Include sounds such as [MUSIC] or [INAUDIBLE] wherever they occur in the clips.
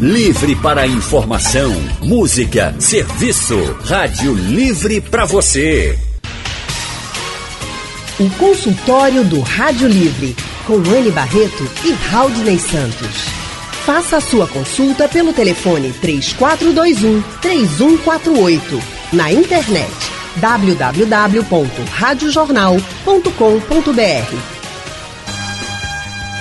Livre para informação, música, serviço. Rádio Livre para você. O consultório do Rádio Livre, com Anne Barreto e Raudney Santos. Faça a sua consulta pelo telefone 3421 3148. Na internet www.radiojornal.com.br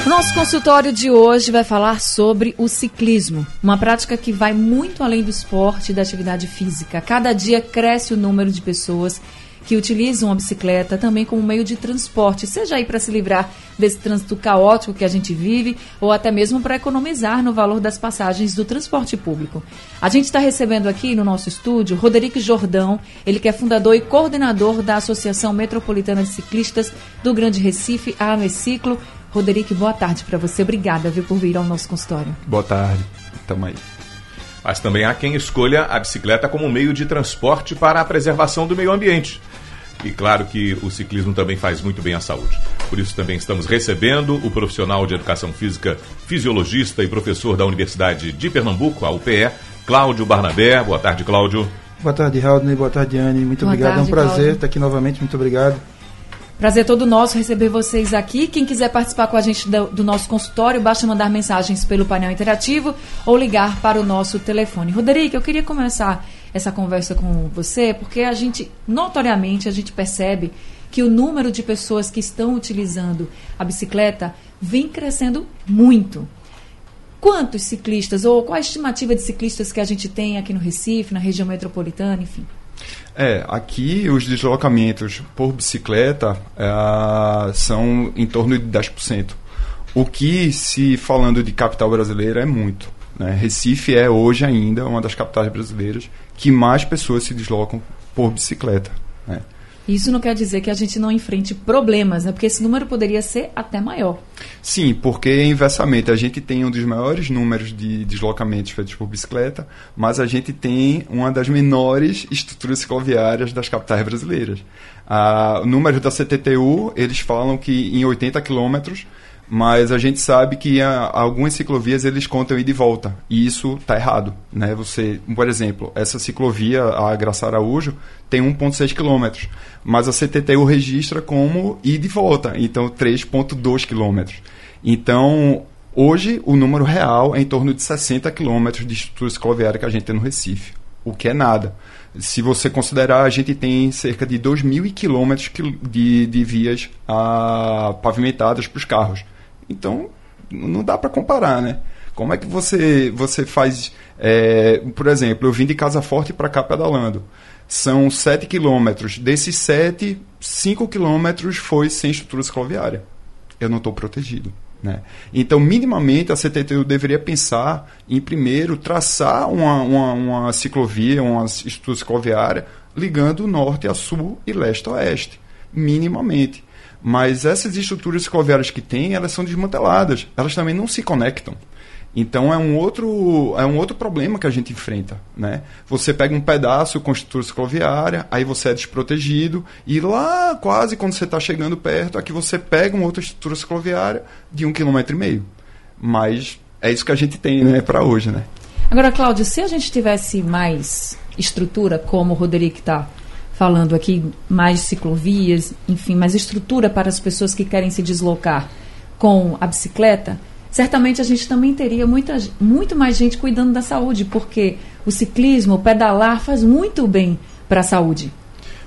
nosso consultório de hoje vai falar sobre o ciclismo, uma prática que vai muito além do esporte e da atividade física. Cada dia cresce o número de pessoas que utilizam a bicicleta também como meio de transporte, seja aí para se livrar desse trânsito caótico que a gente vive, ou até mesmo para economizar no valor das passagens do transporte público. A gente está recebendo aqui no nosso estúdio Roderico Jordão, ele que é fundador e coordenador da Associação Metropolitana de Ciclistas do Grande Recife, a Ameciclo. Roderico, boa tarde para você. Obrigada viu, por vir ao nosso consultório. Boa tarde. Tamo aí. Mas também há quem escolha a bicicleta como meio de transporte para a preservação do meio ambiente. E claro que o ciclismo também faz muito bem à saúde. Por isso também estamos recebendo o profissional de educação física, fisiologista e professor da Universidade de Pernambuco, a UPE, Cláudio Barnabé. Boa tarde, Cláudio. Boa tarde, Raul. Boa tarde, Anne. Muito Boa obrigado. Tarde, é um prazer Cláudio. estar aqui novamente. Muito obrigado. Prazer todo nosso receber vocês aqui. Quem quiser participar com a gente do, do, nosso consultório, basta mandar mensagens pelo painel interativo ou ligar para o nosso telefone. Roderico, eu queria começar essa conversa com você porque a gente, notoriamente, a gente percebe que o número de pessoas que estão utilizando a bicicleta vem crescendo muito. Quantos ciclistas, ou qual a estimativa de ciclistas que a gente tem aqui no Recife, na região metropolitana, enfim? É, aqui os deslocamentos por bicicleta é, são em torno de 10%. O que, se falando de capital brasileira, é muito. Né? Recife é hoje ainda uma das capitais brasileiras que mais pessoas se deslocam por bicicleta. Né? Isso não quer dizer que a gente não enfrente problemas, né? porque esse número poderia ser até maior. Sim, porque inversamente a gente tem um dos maiores números de deslocamentos feitos por bicicleta, mas a gente tem uma das menores estruturas cicloviárias das capitais brasileiras. Ah, o número da CTTU, eles falam que em 80 quilômetros mas a gente sabe que a, algumas ciclovias eles contam ida e volta e isso está errado, né? Você, por exemplo, essa ciclovia a Graça Araújo tem 1.6 km, mas a CTTU registra como ida e volta, então 3.2 km. Então, hoje o número real é em torno de 60 km de estrutura cicloviária que a gente tem no Recife, o que é nada. Se você considerar, a gente tem cerca de 2 mil quilômetros de, de vias ah, pavimentadas para os carros. Então, não dá para comparar, né? Como é que você, você faz. É, por exemplo, eu vim de Casa Forte para cá pedalando. São 7 quilômetros. Desses 7, 5 quilômetros foi sem estrutura cicloviária. Eu não estou protegido. Né? Então, minimamente, a CTTU deveria pensar em, primeiro, traçar uma, uma, uma ciclovia, uma estrutura cicloviária, ligando norte a sul e leste a oeste. Minimamente. Mas essas estruturas cicloviárias que tem, elas são desmanteladas. Elas também não se conectam. Então é um outro é um outro problema que a gente enfrenta, né? Você pega um pedaço com estrutura cicloviária, aí você é desprotegido e lá quase quando você está chegando perto, aqui você pega uma outra estrutura cicloviária de um quilômetro e meio. Mas é isso que a gente tem, né, para hoje, né? Agora, Cláudio, se a gente tivesse mais estrutura, como o Roderico está falando aqui mais ciclovias, enfim, mais estrutura para as pessoas que querem se deslocar com a bicicleta, certamente a gente também teria muita, muito mais gente cuidando da saúde, porque o ciclismo, o pedalar faz muito bem para a saúde.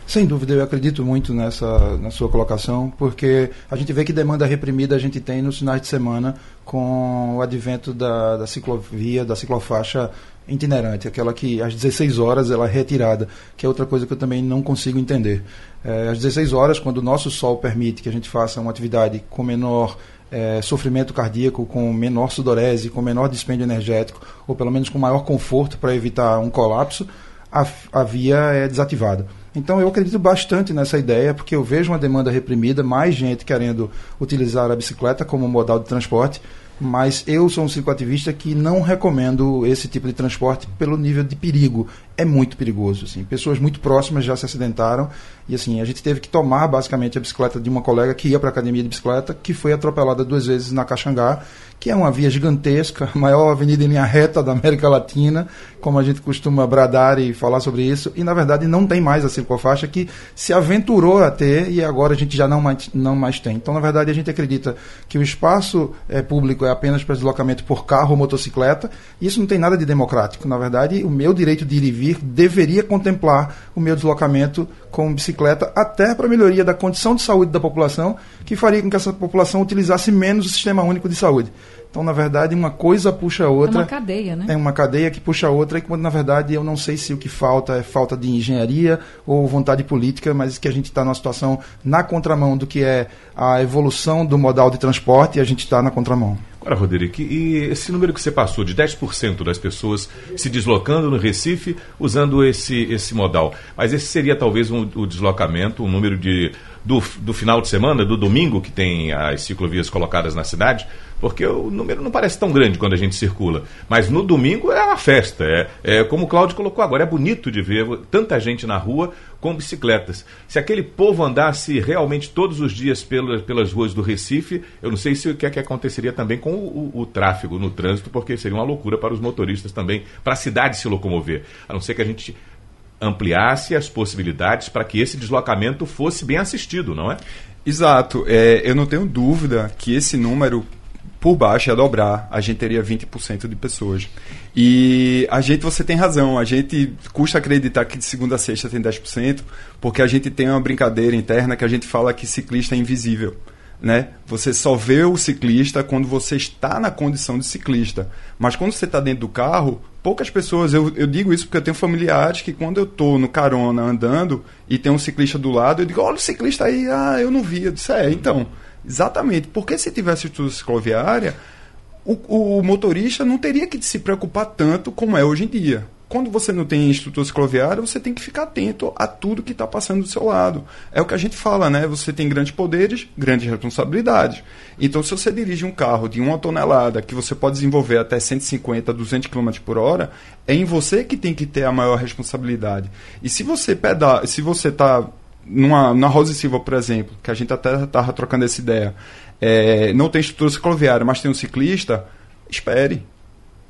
Sem dúvida, eu acredito muito nessa na sua colocação, porque a gente vê que demanda reprimida a gente tem nos finais de semana com o advento da, da ciclovia, da ciclofaixa itinerante, aquela que às 16 horas ela é retirada, que é outra coisa que eu também não consigo entender. É, às 16 horas, quando o nosso sol permite que a gente faça uma atividade com menor é, sofrimento cardíaco, com menor sudorese, com menor dispêndio energético, ou pelo menos com maior conforto para evitar um colapso, a, a via é desativada. Então eu acredito bastante nessa ideia, porque eu vejo uma demanda reprimida, mais gente querendo utilizar a bicicleta como modal de transporte, mas eu sou um cicloativista que não recomendo esse tipo de transporte pelo nível de perigo é muito perigoso. Assim. Pessoas muito próximas já se acidentaram e assim a gente teve que tomar basicamente a bicicleta de uma colega que ia para a academia de bicicleta, que foi atropelada duas vezes na Caxangá, que é uma via gigantesca, a maior avenida em linha reta da América Latina, como a gente costuma bradar e falar sobre isso, e na verdade não tem mais a ciclofaixa que se aventurou a ter e agora a gente já não mais, não mais tem. Então, na verdade, a gente acredita que o espaço é, público é apenas para deslocamento por carro ou motocicleta, e isso não tem nada de democrático. Na verdade, o meu direito de ir e vir deveria contemplar o meu deslocamento com bicicleta, até para a melhoria da condição de saúde da população, que faria com que essa população utilizasse menos o sistema único de saúde. Então, na verdade, uma coisa puxa a outra. É uma cadeia, né? É uma cadeia que puxa a outra, e quando, na verdade, eu não sei se o que falta é falta de engenharia ou vontade política, mas que a gente está numa situação na contramão do que é a evolução do modal de transporte e a gente está na contramão. Agora, Roderick, e esse número que você passou de 10% das pessoas se deslocando no Recife usando esse, esse modal, mas esse seria talvez um, o deslocamento, um número de do, do final de semana, do domingo, que tem as ciclovias colocadas na cidade, porque o número não parece tão grande quando a gente circula. Mas no domingo é uma festa. É, é como o Cláudio colocou agora, é bonito de ver tanta gente na rua com bicicletas. Se aquele povo andasse realmente todos os dias pelas, pelas ruas do Recife, eu não sei se o que é que aconteceria também com o, o, o tráfego no trânsito, porque seria uma loucura para os motoristas também, para a cidade se locomover. A não ser que a gente ampliasse as possibilidades para que esse deslocamento fosse bem assistido, não é? Exato. É, eu não tenho dúvida que esse número por baixo ia dobrar, a gente teria 20% de pessoas. E a gente, você tem razão, a gente custa acreditar que de segunda a sexta tem 10%, porque a gente tem uma brincadeira interna que a gente fala que ciclista é invisível né? Você só vê o ciclista quando você está na condição de ciclista. Mas quando você está dentro do carro, poucas pessoas, eu, eu digo isso porque eu tenho familiares que quando eu estou no carona andando e tem um ciclista do lado, eu digo, olha o ciclista aí, ah, eu não vi. Eu disse, é, então, exatamente, porque se tivesse estudo cicloviária, o, o motorista não teria que se preocupar tanto como é hoje em dia quando você não tem estrutura cicloviária, você tem que ficar atento a tudo que está passando do seu lado. É o que a gente fala, né? Você tem grandes poderes, grandes responsabilidades. Então, se você dirige um carro de uma tonelada, que você pode desenvolver até 150, 200 km por hora, é em você que tem que ter a maior responsabilidade. E se você pedar, se você está numa, na Rosa Silva, por exemplo, que a gente até estava trocando essa ideia, é, não tem estrutura cicloviária, mas tem um ciclista, espere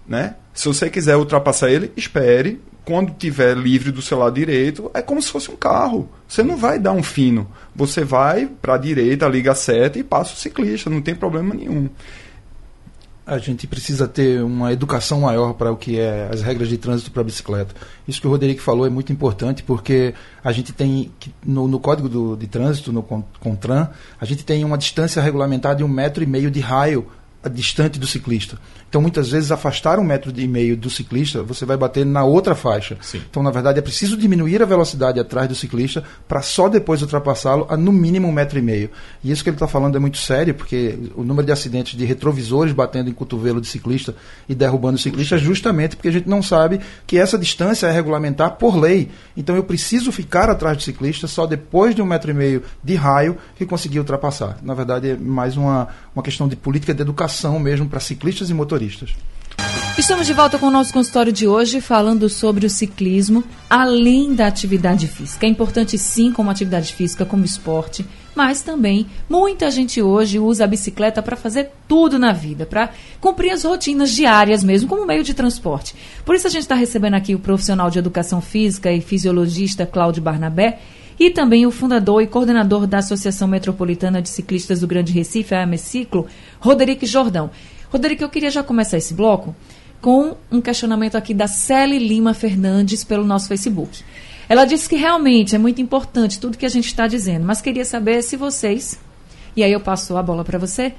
né? Se você quiser ultrapassar ele, espere. Quando tiver livre do seu lado direito, é como se fosse um carro. Você não vai dar um fino. Você vai para a direita, liga a seta e passa o ciclista, não tem problema nenhum. A gente precisa ter uma educação maior para o que é as regras de trânsito para bicicleta. Isso que o Roderico falou é muito importante porque a gente tem no, no código do, de trânsito, no CONTRAN, a gente tem uma distância regulamentar de um metro e meio de raio distante do ciclista. Então, muitas vezes, afastar um metro e meio do ciclista, você vai bater na outra faixa. Sim. Então, na verdade, é preciso diminuir a velocidade atrás do ciclista para só depois ultrapassá-lo a no mínimo um metro e meio. E isso que ele está falando é muito sério, porque o número de acidentes de retrovisores batendo em cotovelo de ciclista e derrubando o ciclista é justamente porque a gente não sabe que essa distância é regulamentar por lei. Então, eu preciso ficar atrás do ciclista só depois de um metro e meio de raio que conseguir ultrapassar. Na verdade, é mais uma, uma questão de política de educação mesmo para ciclistas e motoristas. Estamos de volta com o nosso consultório de hoje, falando sobre o ciclismo, além da atividade física. É importante sim como atividade física, como esporte, mas também muita gente hoje usa a bicicleta para fazer tudo na vida, para cumprir as rotinas diárias mesmo, como meio de transporte. Por isso a gente está recebendo aqui o profissional de educação física e fisiologista Cláudio Barnabé, e também o fundador e coordenador da Associação Metropolitana de Ciclistas do Grande Recife, a AMECiclo, Roderico Jordão. Roderico, eu queria já começar esse bloco com um questionamento aqui da Celi Lima Fernandes pelo nosso Facebook. Ela disse que realmente é muito importante tudo que a gente está dizendo, mas queria saber se vocês, e aí eu passo a bola para você,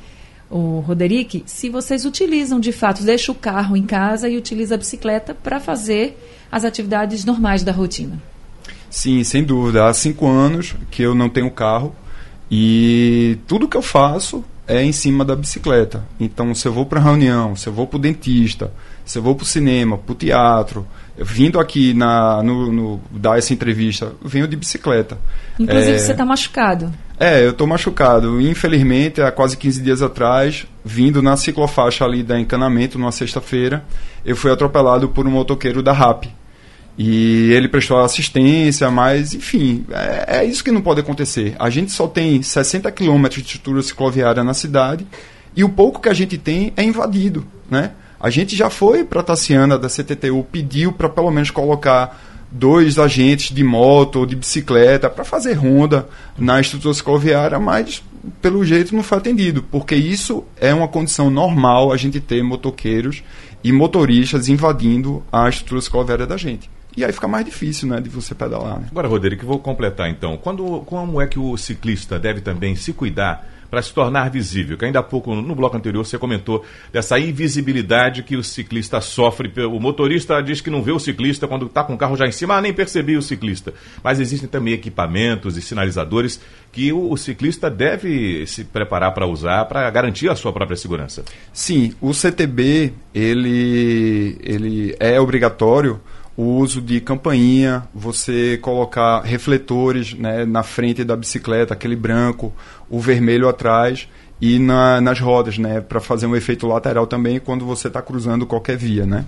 o Roderick, se vocês utilizam de fato, deixa o carro em casa e utiliza a bicicleta para fazer as atividades normais da rotina. Sim, sem dúvida. Há cinco anos que eu não tenho carro e tudo que eu faço é em cima da bicicleta. Então, se eu vou para reunião, se eu vou para o dentista, se eu vou para o cinema, para o teatro, vindo aqui na, no, no, dar essa entrevista, venho de bicicleta. Inclusive, é, você está machucado. É, eu estou machucado. Infelizmente, há quase 15 dias atrás, vindo na ciclofaixa ali da encanamento, numa sexta-feira, eu fui atropelado por um motoqueiro da RAP. E ele prestou assistência, mas, enfim, é, é isso que não pode acontecer. A gente só tem 60 quilômetros de estrutura cicloviária na cidade e o pouco que a gente tem é invadido, né? A gente já foi para a Tassiana da CTTU, pediu para pelo menos colocar dois agentes de moto ou de bicicleta para fazer ronda na estrutura cicloviária, mas pelo jeito não foi atendido, porque isso é uma condição normal a gente ter motoqueiros e motoristas invadindo a estrutura cicloviária da gente. E aí fica mais difícil, né, de você pedalar. Né? Agora, Rodrigo, vou completar então. Quando, como é que o ciclista deve também se cuidar para se tornar visível? Que ainda há pouco, no bloco anterior, você comentou dessa invisibilidade que o ciclista sofre. O motorista diz que não vê o ciclista quando está com o carro já em cima, ah, nem percebi o ciclista. Mas existem também equipamentos e sinalizadores que o, o ciclista deve se preparar para usar para garantir a sua própria segurança. Sim, o CTB ele, ele é obrigatório o uso de campainha, você colocar refletores né, na frente da bicicleta, aquele branco, o vermelho atrás e na, nas rodas, né, para fazer um efeito lateral também quando você está cruzando qualquer via, né.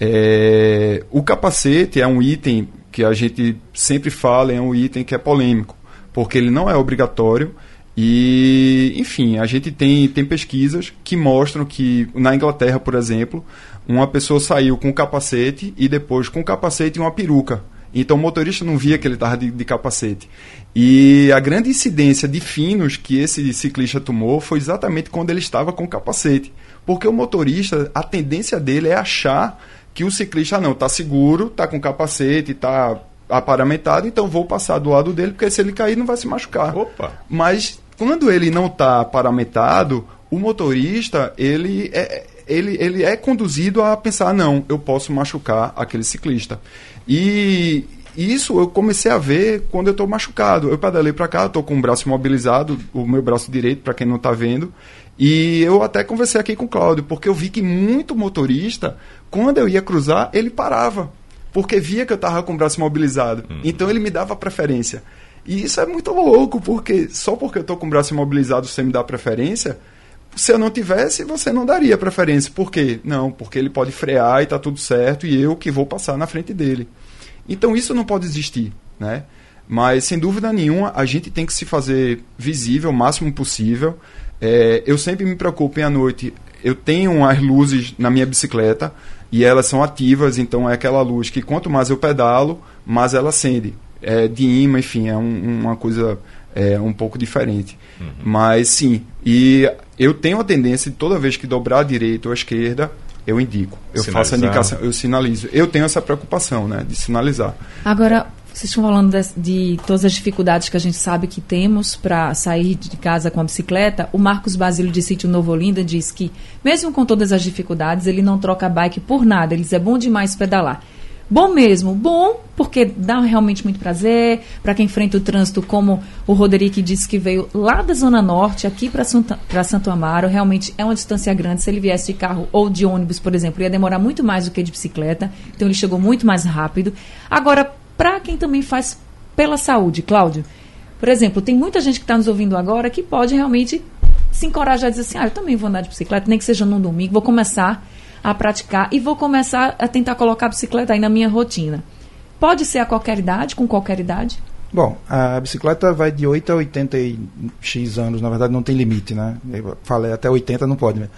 É, o capacete é um item que a gente sempre fala, é um item que é polêmico, porque ele não é obrigatório e, enfim, a gente tem, tem pesquisas que mostram que na Inglaterra, por exemplo, uma pessoa saiu com capacete e depois com capacete e uma peruca. Então o motorista não via que ele estava de, de, capacete. E a grande incidência de finos que esse ciclista tomou foi exatamente quando ele estava com capacete. Porque o motorista, a tendência dele é achar que o ciclista não está seguro, está com capacete, está aparamentado, então vou passar do lado dele, porque se ele cair não vai se machucar. Opa. Mas quando ele não está paramentado, o motorista ele é, ele, ele é conduzido a pensar, não, eu posso machucar aquele ciclista. E isso eu comecei a ver quando eu estou machucado. Eu pedalei para cá, estou com o braço imobilizado, o meu braço direito, para quem não está vendo. E eu até conversei aqui com o Cláudio, porque eu vi que muito motorista, quando eu ia cruzar, ele parava. Porque via que eu estava com o braço imobilizado. Uhum. Então ele me dava preferência. E isso é muito louco, porque só porque eu estou com o braço imobilizado você me dá preferência, se eu não tivesse, você não daria preferência. Por quê? Não, porque ele pode frear e está tudo certo e eu que vou passar na frente dele. Então isso não pode existir, né? Mas sem dúvida nenhuma a gente tem que se fazer visível o máximo possível. É, eu sempre me preocupo em à noite. Eu tenho as luzes na minha bicicleta e elas são ativas, então é aquela luz que quanto mais eu pedalo, mais ela acende. É, de imã, enfim, é um, uma coisa é, um pouco diferente. Uhum. Mas sim, e eu tenho a tendência de toda vez que dobrar à direita ou à esquerda, eu indico. Eu Sinalizar. faço a indicação, eu sinalizo. Eu tenho essa preocupação, né, de sinalizar. Agora, vocês estão falando de, de, todas as dificuldades que a gente sabe que temos para sair de casa com a bicicleta. O Marcos Basílio de Sítio Novo Olinda diz que, mesmo com todas as dificuldades, ele não troca a bike por nada. Ele diz é bom demais pedalar. Bom mesmo, bom, porque dá realmente muito prazer para quem enfrenta o trânsito, como o Roderick disse que veio lá da Zona Norte, aqui para Santo Amaro. Realmente é uma distância grande. Se ele viesse de carro ou de ônibus, por exemplo, ia demorar muito mais do que de bicicleta. Então ele chegou muito mais rápido. Agora, para quem também faz pela saúde, Cláudio, por exemplo, tem muita gente que está nos ouvindo agora que pode realmente se encorajar a dizer assim: ah, eu também vou andar de bicicleta, nem que seja num domingo, vou começar a praticar e vou começar a tentar colocar a bicicleta aí na minha rotina. Pode ser a qualquer idade, com qualquer idade? Bom, a bicicleta vai de 8 a 80 e X anos, na verdade não tem limite, né? Eu falei até 80 não pode, né?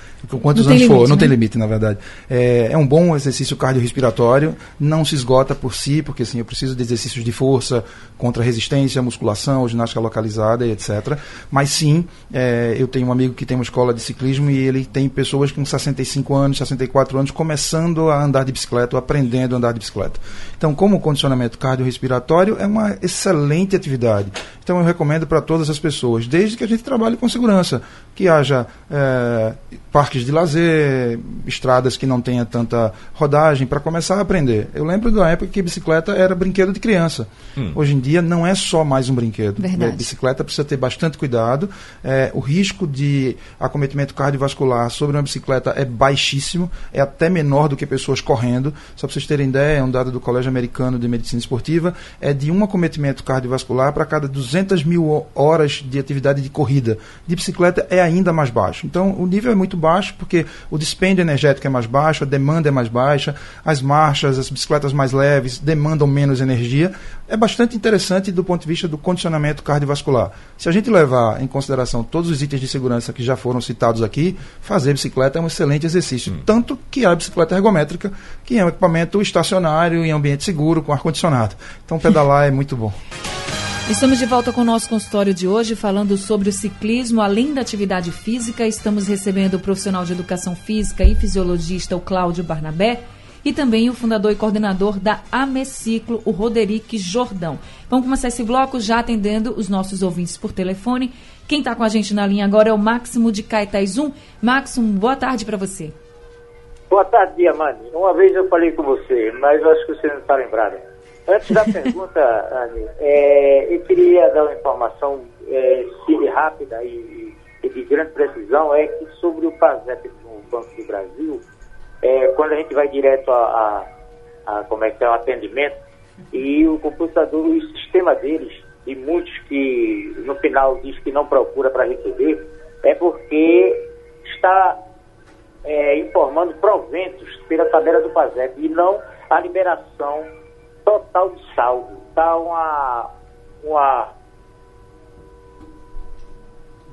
Quantos anos limite, for, não né? tem limite, na verdade. É, é, um bom exercício cardiorrespiratório, não se esgota por si, porque assim, eu preciso de exercícios de força, contra resistência, musculação, ginástica localizada e etc. Mas sim, é, eu tenho um amigo que tem uma escola de ciclismo e ele tem pessoas com 65 anos, 64 anos, começando a andar de bicicleta, ou aprendendo a andar de bicicleta. Então, como condicionamento cardiorrespiratório, é uma excelente excelente atividade. Então eu recomendo para todas as pessoas, desde que a gente trabalhe com segurança, que haja é, parques de lazer, estradas que não tenha tanta rodagem, para começar a aprender. Eu lembro da época que bicicleta era brinquedo de criança. Hum. Hoje em dia não é só mais um brinquedo. Verdade. A bicicleta precisa ter bastante cuidado. É, o risco de acometimento cardiovascular sobre uma bicicleta é baixíssimo, é até menor do que pessoas correndo. Só para vocês terem ideia, é um dado do Colégio Americano de Medicina Esportiva, é de um acometimento cardiovascular para cada 200 200 mil horas de atividade de corrida. De bicicleta é ainda mais baixo. Então, o nível é muito baixo porque o dispêndio energético é mais baixo, a demanda é mais baixa, as marchas, as bicicletas mais leves demandam menos energia. É bastante interessante do ponto de vista do condicionamento cardiovascular. Se a gente levar em consideração todos os itens de segurança que já foram citados aqui, fazer bicicleta é um excelente exercício. Hum. Tanto que a bicicleta ergométrica, que é um equipamento estacionário em ambiente seguro, com ar-condicionado. Então, pedalar é muito bom. Estamos de volta com o nosso consultório de hoje, falando sobre o ciclismo, além da atividade física. Estamos recebendo o profissional de educação física e fisiologista, o Cláudio Barnabé, e também o fundador e coordenador da Ameciclo, o Roderick Jordão. Vamos começar esse bloco já atendendo os nossos ouvintes por telefone. Quem está com a gente na linha agora é o Máximo de Caetaizum. Máximo, boa tarde para você. Boa tarde, Diamani. Uma vez eu falei com você, mas eu acho que você não está lembrada. Antes da pergunta, Anny, é, eu queria dar uma informação é, rápida e, e, de grande precisão, é que sobre o PASEP no Banco do Brasil, é, quando a gente vai direto a, a, a como é que é o atendimento, e o computador, o sistema deles, e muitos que no final diz que não procura para receber, é porque está é, informando proventos pela tabela do PASEP e não a liberação total de saldo. Tá uma. uma...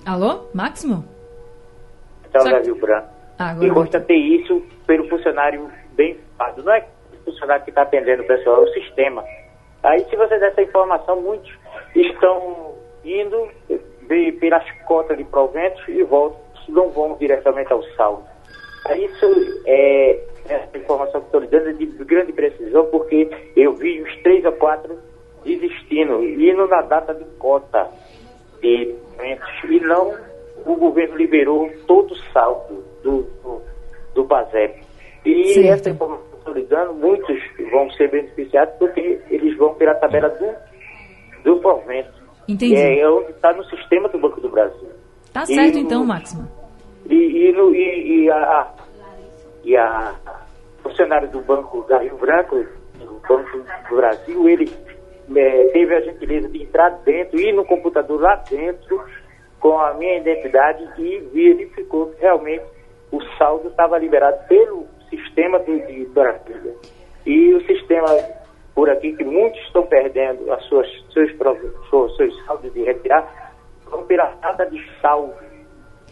Alô, Máximo? Então, Brasil Branco. Ah, e constatei isso pelo funcionário bem pago. Não é o funcionário que está atendendo o pessoal, é o sistema. Aí, se você der essa informação, muitos estão indo pelas cotas de proventos e voltam, não vão diretamente ao saldo. Isso é, essa informação que estou lhe dando é de grande precisão, porque eu vi os três ou quatro desistindo, indo na data de cota de e não o governo liberou todo o saldo do, do, do BASEP. E certo. essa informação que estou lhe dando, muitos vão ser beneficiados porque eles vão pela tabela do, do provento. Entendi. é onde está no sistema do Banco do Brasil. Tá certo e, então, Máximo. E, e, no, e, e, a, e a funcionário do Banco da Rio Branco, do Banco do Brasil, ele é, teve a gentileza de entrar dentro, ir no computador lá dentro, com a minha identidade e verificou que realmente o saldo estava liberado pelo sistema do, de Brasília. E o sistema por aqui, que muitos estão perdendo as suas, seus, seus, seus saldos de retirar, vão pela data de saldo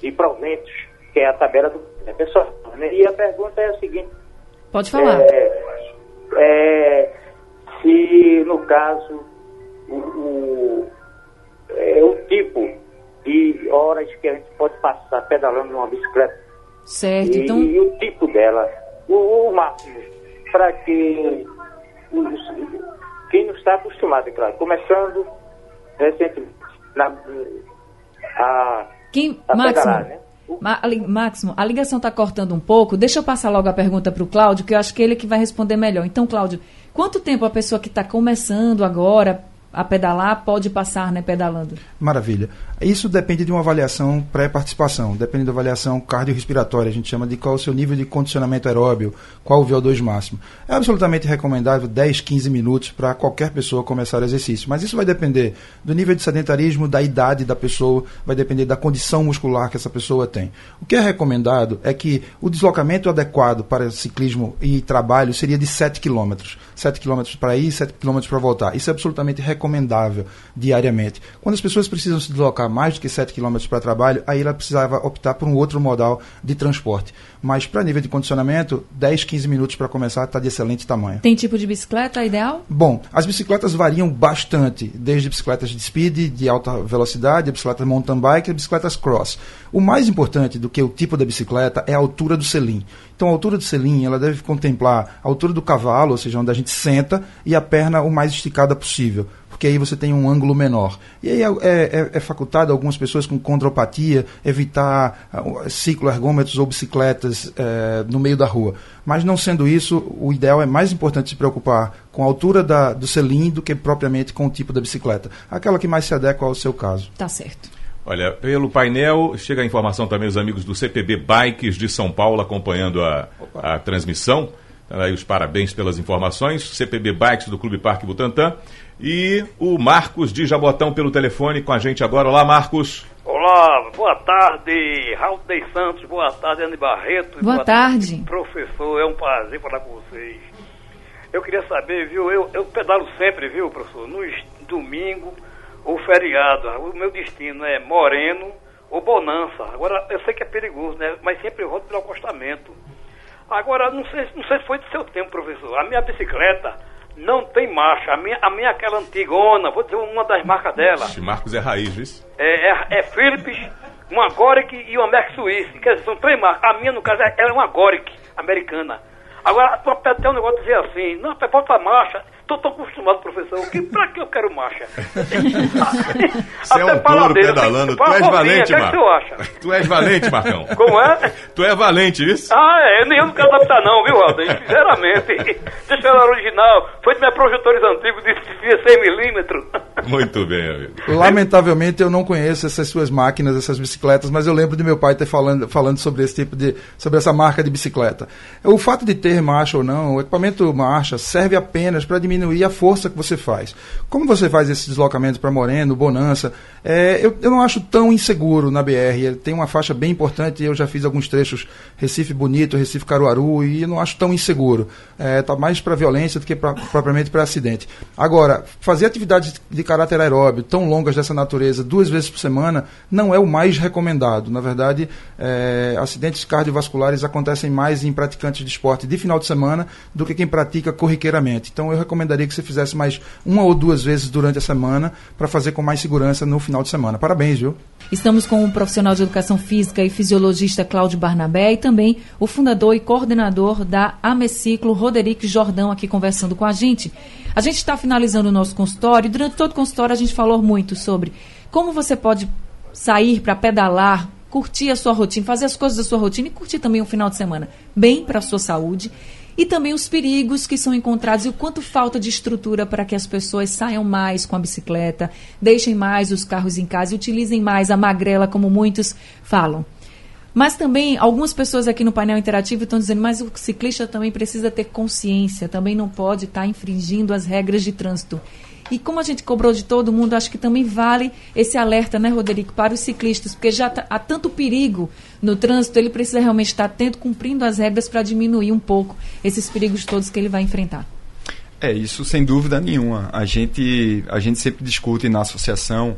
de proventos que é a tabela do pessoal. Né? E a pergunta é a seguinte. Pode falar. É, é, se, no caso, o, o, é, o tipo de horas que a gente pode passar pedalando numa bicicleta. Certo, e, então... E o tipo dela. O, o máximo, para que quem não está acostumado, é claro, começando recentemente na, a, quem, a Máximo, pedalar, né? Máximo, a ligação está cortando um pouco. Deixa eu passar logo a pergunta para o Cláudio, que eu acho que ele é que vai responder melhor. Então, Cláudio, quanto tempo a pessoa que está começando agora a pedalar pode passar, né, pedalando? Maravilha. Isso depende de uma avaliação pré-participação, depende da avaliação cardiorrespiratória, a gente chama de qual é o seu nível de condicionamento aeróbio, qual o VO2 máximo. É absolutamente recomendável 10, 15 minutos para qualquer pessoa começar o exercício, mas isso vai depender do nível de sedentarismo, da idade da pessoa, vai depender da condição muscular que essa pessoa tem. O que é recomendado é que o deslocamento adequado para ciclismo e trabalho seria de 7 km. 7 km para ir, 7 km para voltar. Isso é absolutamente recomendável diariamente. Quando as pessoas precisam se deslocar mais do que 7 km para trabalho, aí ela precisava optar por um outro modal de transporte. Mas para nível de condicionamento, 10, 15 minutos para começar está de excelente tamanho. Tem tipo de bicicleta ideal? Bom, as bicicletas variam bastante, desde bicicletas de speed, de alta velocidade, bicicletas mountain bike e bicicletas cross. O mais importante do que o tipo da bicicleta é a altura do selim. Então, a altura do selim ela deve contemplar a altura do cavalo, ou seja, onde a gente senta, e a perna o mais esticada possível porque aí você tem um ângulo menor. E aí é, é, é facultado a algumas pessoas com condropatia evitar uh, cicloergômetros ou bicicletas uh, no meio da rua. Mas não sendo isso, o ideal é mais importante se preocupar com a altura da, do selim do que propriamente com o tipo da bicicleta. Aquela que mais se adequa ao seu caso. Tá certo. Olha, pelo painel chega a informação também os amigos do CPB Bikes de São Paulo acompanhando a, a transmissão. Então, aí os parabéns pelas informações. CPB Bikes do Clube Parque Butantã. E o Marcos de Jabotão pelo telefone com a gente agora. Olá, Marcos. Olá, boa tarde, Raul Dei Santos, boa tarde, Anne Barreto. Boa, boa tarde. tarde. Professor, é um prazer falar com vocês. Eu queria saber, viu, eu, eu pedalo sempre, viu, professor, no domingo ou feriado. O meu destino é Moreno ou Bonança. Agora, eu sei que é perigoso, né, mas sempre eu volto pelo acostamento. Agora, não sei, não sei se foi do seu tempo, professor. A minha bicicleta não tem marcha. A minha, a minha é aquela antigona, vou dizer uma das marcas dela. Esse Marcos é raiz, viu? É, é, é Philips, uma Goric e uma Merck Swiss. Quer dizer, são três marcas. A minha, no caso, é, é uma Goric americana. Agora, até um negócio dizer assim, não, bota a marcha. Tô tão acostumado, professor, que pra que eu quero marcha? Você é um touro pedalando, tu és valente, Marcos. Tu, tu és valente, Marcão. Como é? [LAUGHS] Tu é valente, isso? Ah, é, nem eu não quero adaptar não, viu, Alden? Sinceramente. [LAUGHS] Deixa eu original. Foi de meus projetores antigos de 100mm. Muito bem, amigo. Lamentavelmente eu não conheço essas suas máquinas, essas bicicletas, mas eu lembro de meu pai ter falando, falando sobre esse tipo de. sobre essa marca de bicicleta. O fato de ter marcha ou não, o equipamento marcha serve apenas para diminuir a força que você faz. Como você faz esse deslocamento para Moreno, Bonança, é, eu, eu não acho tão inseguro na BR. Ele tem uma faixa bem importante, eu já fiz alguns trechos Recife Bonito, Recife Caruaru, e não acho tão inseguro. Está é, tá mais para violência do que pra, propriamente para acidente. Agora, fazer atividades de caráter aeróbio tão longas dessa natureza duas vezes por semana não é o mais recomendado. Na verdade, é, acidentes cardiovasculares acontecem mais em praticantes de esporte de final de semana do que quem pratica corriqueiramente. Então eu recomendaria que você fizesse mais uma ou duas vezes durante a semana para fazer com mais segurança no final de semana. Parabéns, viu? Estamos com o profissional de educação física e fisiologista Cláudio Barnabé e também o fundador e coordenador da Ameciclo, Roderick Jordão, aqui conversando com a gente. A gente está finalizando o nosso consultório. Durante todo o consultório, a gente falou muito sobre como você pode sair para pedalar, curtir a sua rotina, fazer as coisas da sua rotina e curtir também o final de semana bem para a sua saúde. E também os perigos que são encontrados e o quanto falta de estrutura para que as pessoas saiam mais com a bicicleta, deixem mais os carros em casa e utilizem mais a magrela, como muitos falam. Mas também, algumas pessoas aqui no painel interativo estão dizendo, mas o ciclista também precisa ter consciência, também não pode estar infringindo as regras de trânsito. E como a gente cobrou de todo mundo, acho que também vale esse alerta, né, Roderico, para os ciclistas, porque já tá, há tanto perigo no trânsito, ele precisa realmente estar atento, cumprindo as regras para diminuir um pouco esses perigos todos que ele vai enfrentar. É, isso sem dúvida nenhuma. A gente, a gente sempre discute na associação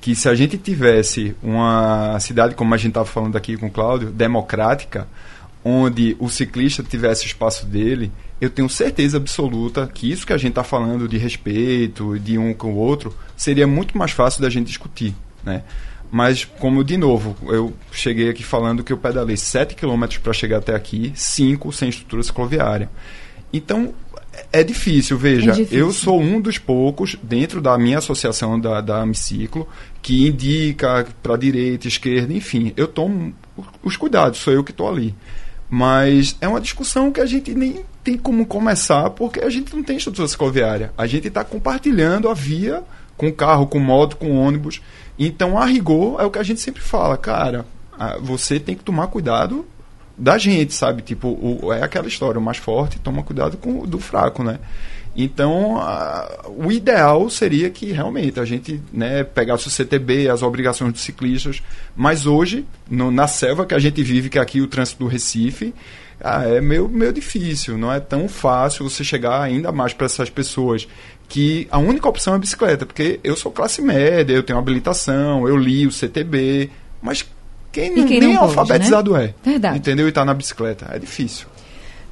que se a gente tivesse uma cidade, como a gente estava falando aqui com o Cláudio, democrática, onde o ciclista tivesse o espaço dele, eu tenho certeza absoluta que isso que a gente está falando de respeito, de um com o outro, seria muito mais fácil da gente discutir, né? Mas, como de novo, eu cheguei aqui falando que eu pedalei 7 km para chegar até aqui, 5 sem estrutura cicloviária. Então, é difícil, veja. É difícil. Eu sou um dos poucos, dentro da minha associação da, da Amiciclo, que indica para direita, esquerda, enfim. Eu tomo os cuidados, sou eu que estou ali. Mas é uma discussão que a gente nem tem como começar, porque a gente não tem estrutura cicloviária. A gente está compartilhando a via com carro, com moto, com ônibus. Então, a rigor, é o que a gente sempre fala, cara, você tem que tomar cuidado da gente, sabe? Tipo, o, é aquela história, o mais forte toma cuidado com do fraco, né? Então, a, o ideal seria que realmente a gente né, pegasse o CTB, as obrigações dos ciclistas, mas hoje, no, na selva que a gente vive, que é aqui o trânsito do Recife, ah, é meio, meio difícil, não é tão fácil você chegar ainda mais para essas pessoas que a única opção é a bicicleta, porque eu sou classe média, eu tenho habilitação, eu li o CTB, mas quem, quem nem pode, alfabetizado né? é. Verdade. Entendeu? E está na bicicleta. É difícil.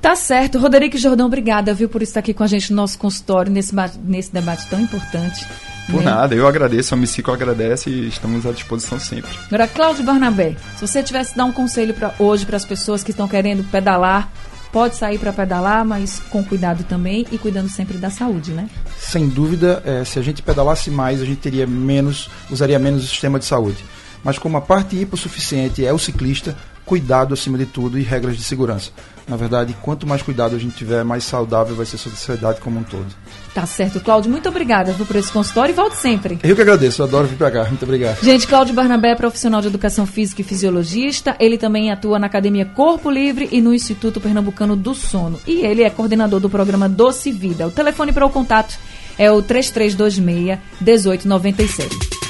Tá certo. Roderico Jordão, obrigada, viu, por estar aqui com a gente no nosso consultório, nesse, nesse debate tão importante. Por né? nada, eu agradeço, a Micico agradece e estamos à disposição sempre. Agora, Cláudio Barnabé, se você tivesse dar um conselho para hoje para as pessoas que estão querendo pedalar, pode sair para pedalar, mas com cuidado também e cuidando sempre da saúde, né? Sem dúvida, é, se a gente pedalasse mais, a gente teria menos, usaria menos o sistema de saúde mas como a parte hipossuficiente é o ciclista, cuidado acima de tudo e regras de segurança. Na verdade, quanto mais cuidado a gente tiver, mais saudável vai ser a sociedade como um todo. Tá certo, Cláudio. Muito obrigada por esse consultório e volte sempre. Eu que agradeço, eu adoro vir para cá. Muito obrigado. Gente, Cláudio Barnabé é profissional de educação física e fisiologista. Ele também atua na Academia Corpo Livre e no Instituto Pernambucano do Sono. E ele é coordenador do programa Doce Vida. O telefone para o contato é o 3326 1897.